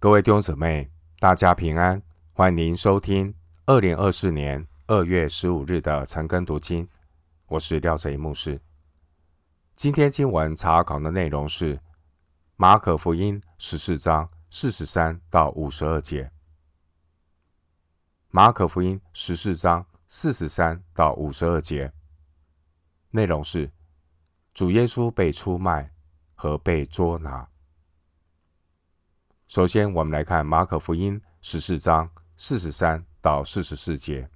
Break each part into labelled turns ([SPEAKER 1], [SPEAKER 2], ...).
[SPEAKER 1] 各位弟兄姊妹，大家平安，欢迎收听二零二四年二月十五日的晨更读经。我是廖哲一牧师。今天经文查考的内容是马可福音十四章四十三到五十二节。马可福音十四章四十三到五十二节内容是主耶稣被出卖和被捉拿。首先，我们来看马可福音十四章四十三到四十四节。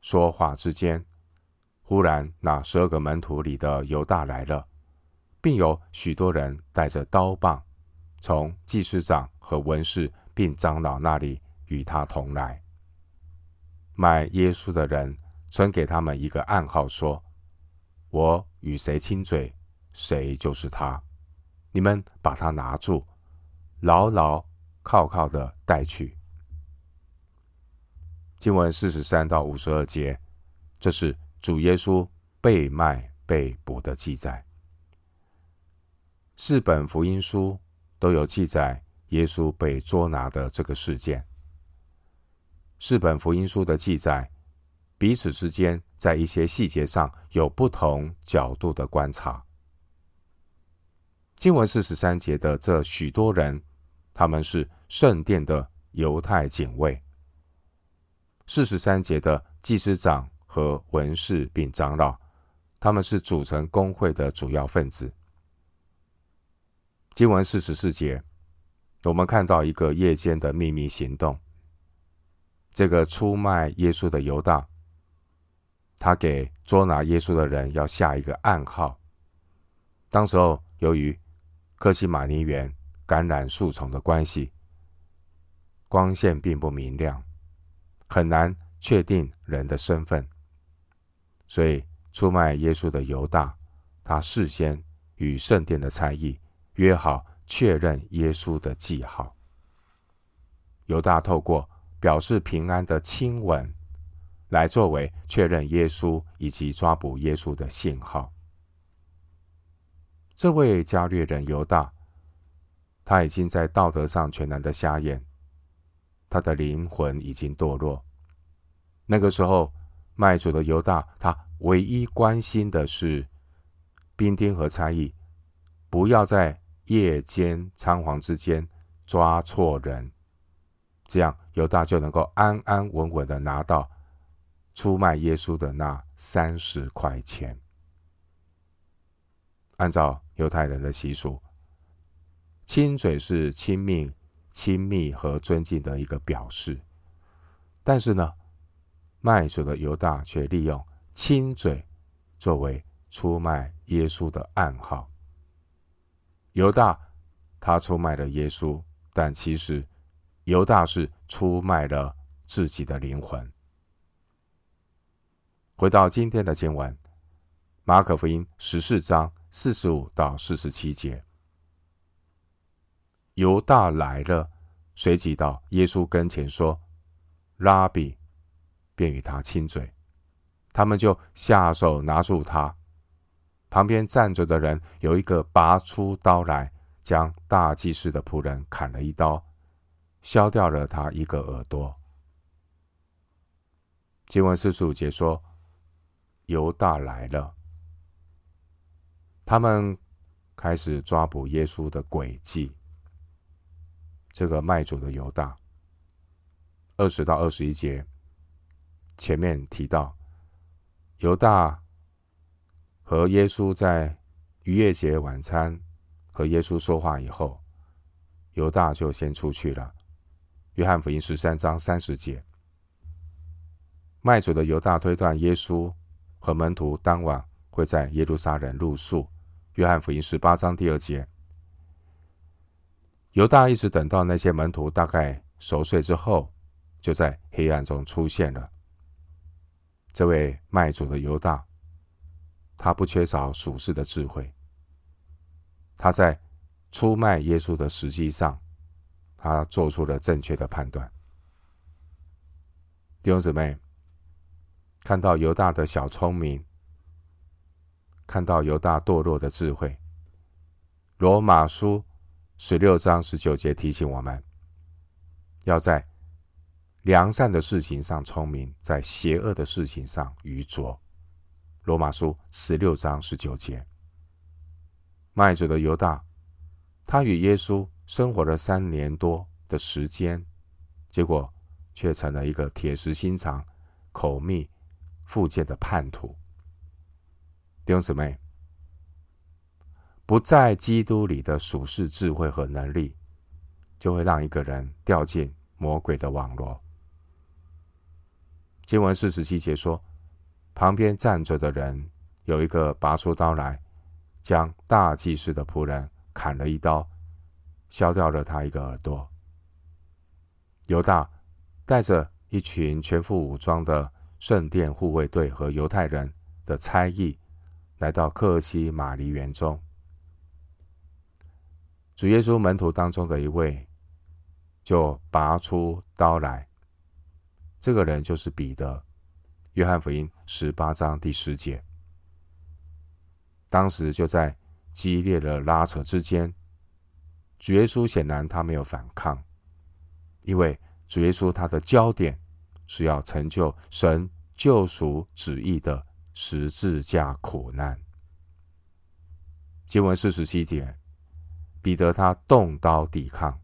[SPEAKER 1] 说话之间，忽然那十二个门徒里的犹大来了，并有许多人带着刀棒，从祭司长和文士并长老那里与他同来。卖耶稣的人曾给他们一个暗号，说：“我与谁亲嘴，谁就是他。你们把他拿住。”牢牢靠靠的带去。经文四十三到五十二节，这是主耶稣被卖被捕的记载。四本福音书都有记载耶稣被捉拿的这个事件。四本福音书的记载，彼此之间在一些细节上有不同角度的观察。经文四十三节的这许多人，他们是圣殿的犹太警卫。四十三节的祭司长和文士并长老，他们是组成工会的主要分子。经文四十四节，我们看到一个夜间的秘密行动。这个出卖耶稣的犹大，他给捉拿耶稣的人要下一个暗号。当时候，由于克西马尼园。感染树丛的关系，光线并不明亮，很难确定人的身份，所以出卖耶稣的犹大，他事先与圣殿的差役约好确认耶稣的记号。犹大透过表示平安的亲吻，来作为确认耶稣以及抓捕耶稣的信号。这位加略人犹大。他已经在道德上全然的瞎眼，他的灵魂已经堕落。那个时候，卖主的犹大，他唯一关心的是兵丁和差役，不要在夜间仓皇之间抓错人，这样犹大就能够安安稳稳的拿到出卖耶稣的那三十块钱。按照犹太人的习俗。亲嘴是亲密、亲密和尊敬的一个表示，但是呢，卖主的犹大却利用亲嘴作为出卖耶稣的暗号。犹大他出卖了耶稣，但其实犹大是出卖了自己的灵魂。回到今天的经文，马可福音十四章四十五到四十七节。犹大来了，随即到耶稣跟前说：“拉比，便与他亲嘴。”他们就下手拿住他。旁边站着的人有一个拔出刀来，将大祭司的仆人砍了一刀，削掉了他一个耳朵。经文四十五节说：“犹大来了。”他们开始抓捕耶稣的诡计。这个卖主的犹大，二十到二十一节前面提到，犹大和耶稣在逾越节晚餐和耶稣说话以后，犹大就先出去了。约翰福音十三章三十节，卖主的犹大推断耶稣和门徒当晚会在耶路撒冷露宿。约翰福音十八章第二节。犹大一直等到那些门徒大概熟睡之后，就在黑暗中出现了。这位卖主的犹大，他不缺少属世的智慧。他在出卖耶稣的时机上，他做出了正确的判断。弟兄姊妹，看到犹大的小聪明，看到犹大堕落的智慧，罗马书。十六章十九节提醒我们，要在良善的事情上聪明，在邪恶的事情上愚拙。罗马书十六章十九节，卖主的犹大，他与耶稣生活了三年多的时间，结果却成了一个铁石心肠、口蜜腹剑的叛徒。弟兄姊妹，不在基督里的属世智慧和能力，就会让一个人掉进魔鬼的网罗。经文四十七节说。旁边站着的人有一个拔出刀来，将大祭司的仆人砍了一刀，削掉了他一个耳朵。犹大带着一群全副武装的圣殿护卫队和犹太人的差役，来到克西马尼园中。主耶稣门徒当中的一位就拔出刀来，这个人就是彼得。约翰福音十八章第十节，当时就在激烈的拉扯之间，主耶稣显然他没有反抗，因为主耶稣他的焦点是要成就神救赎旨意的十字架苦难。经文四十七节，彼得他动刀抵抗，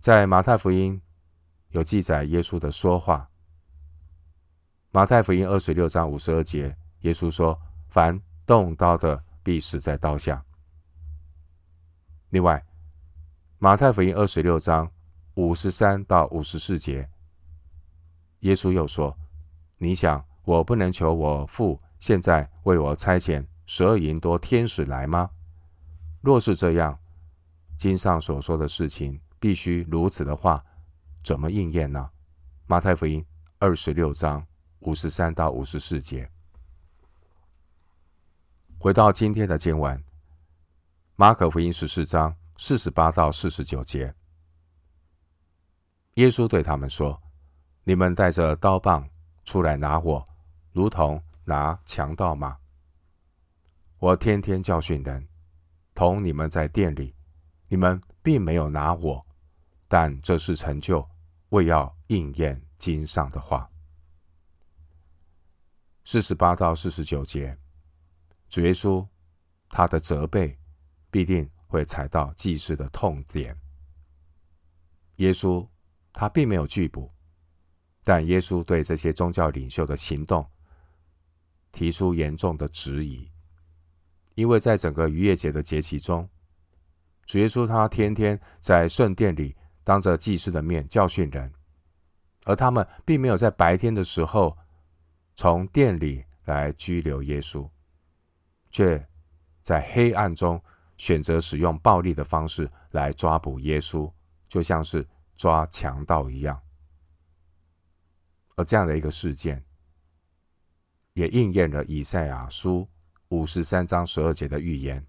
[SPEAKER 1] 在马太福音有记载耶稣的说话。马太福音二十六章五十二节，耶稣说：“凡动刀的，必死在刀下。”另外，马太福音二十六章五十三到五十四节，耶稣又说：“你想，我不能求我父现在为我差遣十二营多天使来吗？若是这样，经上所说的事情必须如此的话，怎么应验呢？”马太福音二十六章。五十三到五十四节，回到今天的经文，马可福音十四章四十八到四十九节，耶稣对他们说：“你们带着刀棒出来拿我，如同拿强盗吗？我天天教训人，同你们在殿里，你们并没有拿我，但这是成就，为要应验经上的话。”四十八到四十九节，主耶稣他的责备必定会踩到祭司的痛点。耶稣他并没有拒捕，但耶稣对这些宗教领袖的行动提出严重的质疑，因为在整个逾越节的节期中，主耶稣他天天在圣殿里当着祭司的面教训人，而他们并没有在白天的时候。从殿里来拘留耶稣，却在黑暗中选择使用暴力的方式来抓捕耶稣，就像是抓强盗一样。而这样的一个事件，也应验了以赛亚书五十三章十二节的预言。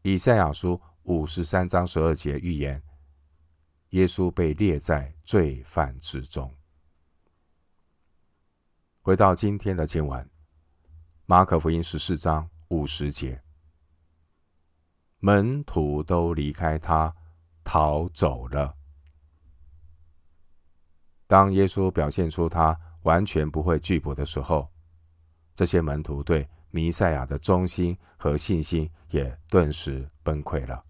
[SPEAKER 1] 以赛亚书五十三章十二节预言，耶稣被列在罪犯之中。回到今天的经文，马可福音十四章五十节，门徒都离开他，逃走了。当耶稣表现出他完全不会拒捕的时候，这些门徒对弥赛亚的忠心和信心也顿时崩溃了。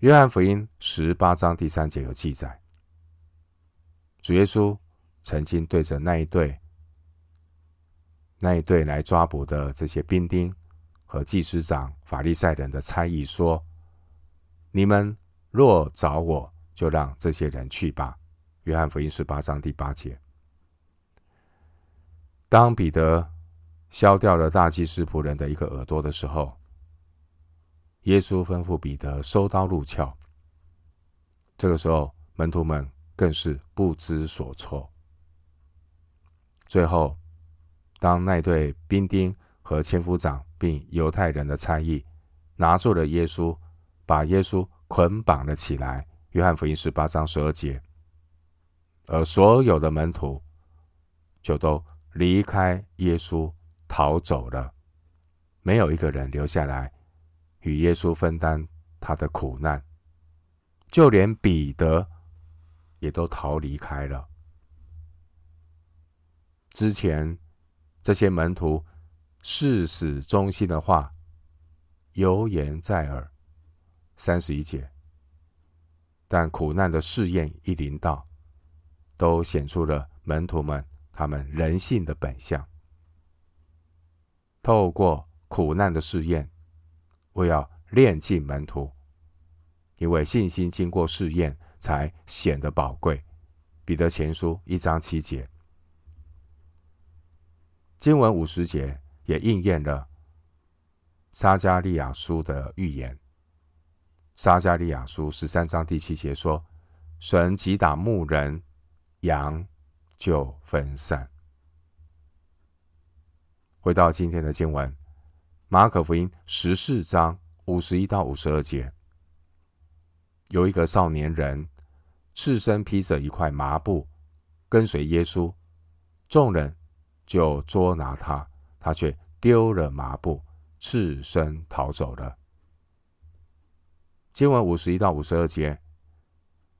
[SPEAKER 1] 约翰福音十八章第三节有记载，主耶稣。曾经对着那一队、那一队来抓捕的这些兵丁和祭司长、法利赛人的猜疑说：“你们若找我，就让这些人去吧。”约翰福音十八章第八节。当彼得削掉了大祭司仆人的一个耳朵的时候，耶稣吩咐彼得收刀入鞘。这个时候，门徒们更是不知所措。最后，当那对兵丁和千夫长并犹太人的差役拿住了耶稣，把耶稣捆绑了起来。约翰福音十八章十二节，而所有的门徒就都离开耶稣逃走了。没有一个人留下来与耶稣分担他的苦难，就连彼得也都逃离开了。之前这些门徒誓死忠心的话，犹言在耳。三十一节，但苦难的试验一临到，都显出了门徒们他们人性的本相。透过苦难的试验，为要炼净门徒，因为信心经过试验才显得宝贵。彼得前书一章七节，经文五十节也应验了撒迦利亚书的预言。撒迦利亚书十三章第七节说：“神击打牧人，羊就分散。”回到今天的经文，马可福音十四章五十一到五十二节，有一个少年人，赤身披着一块麻布，跟随耶稣，众人就捉拿他，他却丢了麻布，赤身逃走了。经文五十一到五十二节，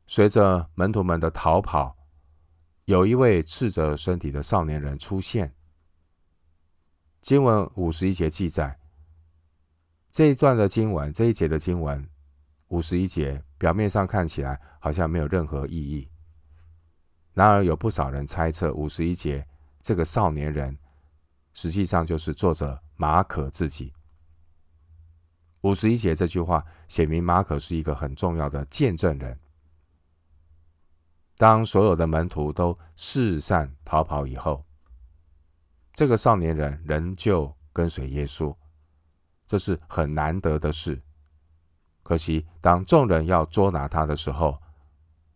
[SPEAKER 1] 随着门徒们的逃跑，有一位赤着身体的少年人出现。经文五十一节记载，这一段的经文，这一节的经文，五十一节表面上看起来好像没有任何意义。然而，有不少人猜测，五十一节这个少年人，实际上就是作者马可自己。五十一节这句话写明马可是一个很重要的见证人。当所有的门徒都四散逃跑以后，这个少年人仍旧跟随耶稣，这是很难得的事。可惜，当众人要捉拿他的时候，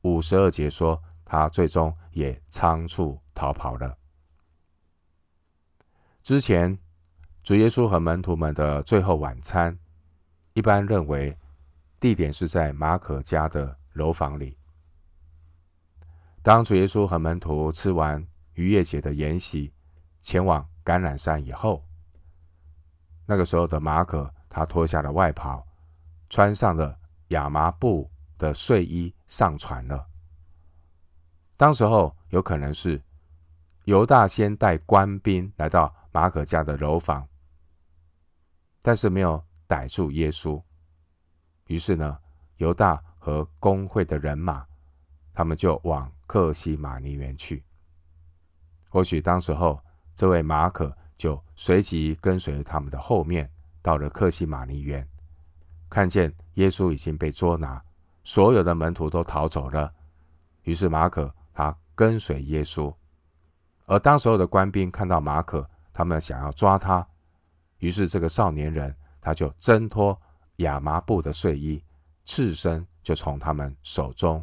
[SPEAKER 1] 五十二节说他最终也仓促逃跑了。之前，主耶稣和门徒们的最后晚餐，一般认为地点是在马可家的楼房里。当主耶稣和门徒吃完逾越节的筵席，前往橄榄山以后，那个时候的马可，他脱下了外袍，穿上了亚麻布的睡衣，上船了。当时候有可能是犹大先带官兵来到马可家的楼房，但是没有逮住耶稣。于是呢，犹大和公会的人马，他们就往克西马尼园去。或许当时候。这位马可就随即跟随他们的后面，到了克西马尼园，看见耶稣已经被捉拿，所有的门徒都逃走了。于是马可他跟随耶稣，而当所有的官兵看到马可，他们想要抓他，于是这个少年人他就挣脱亚麻布的睡衣，赤身就从他们手中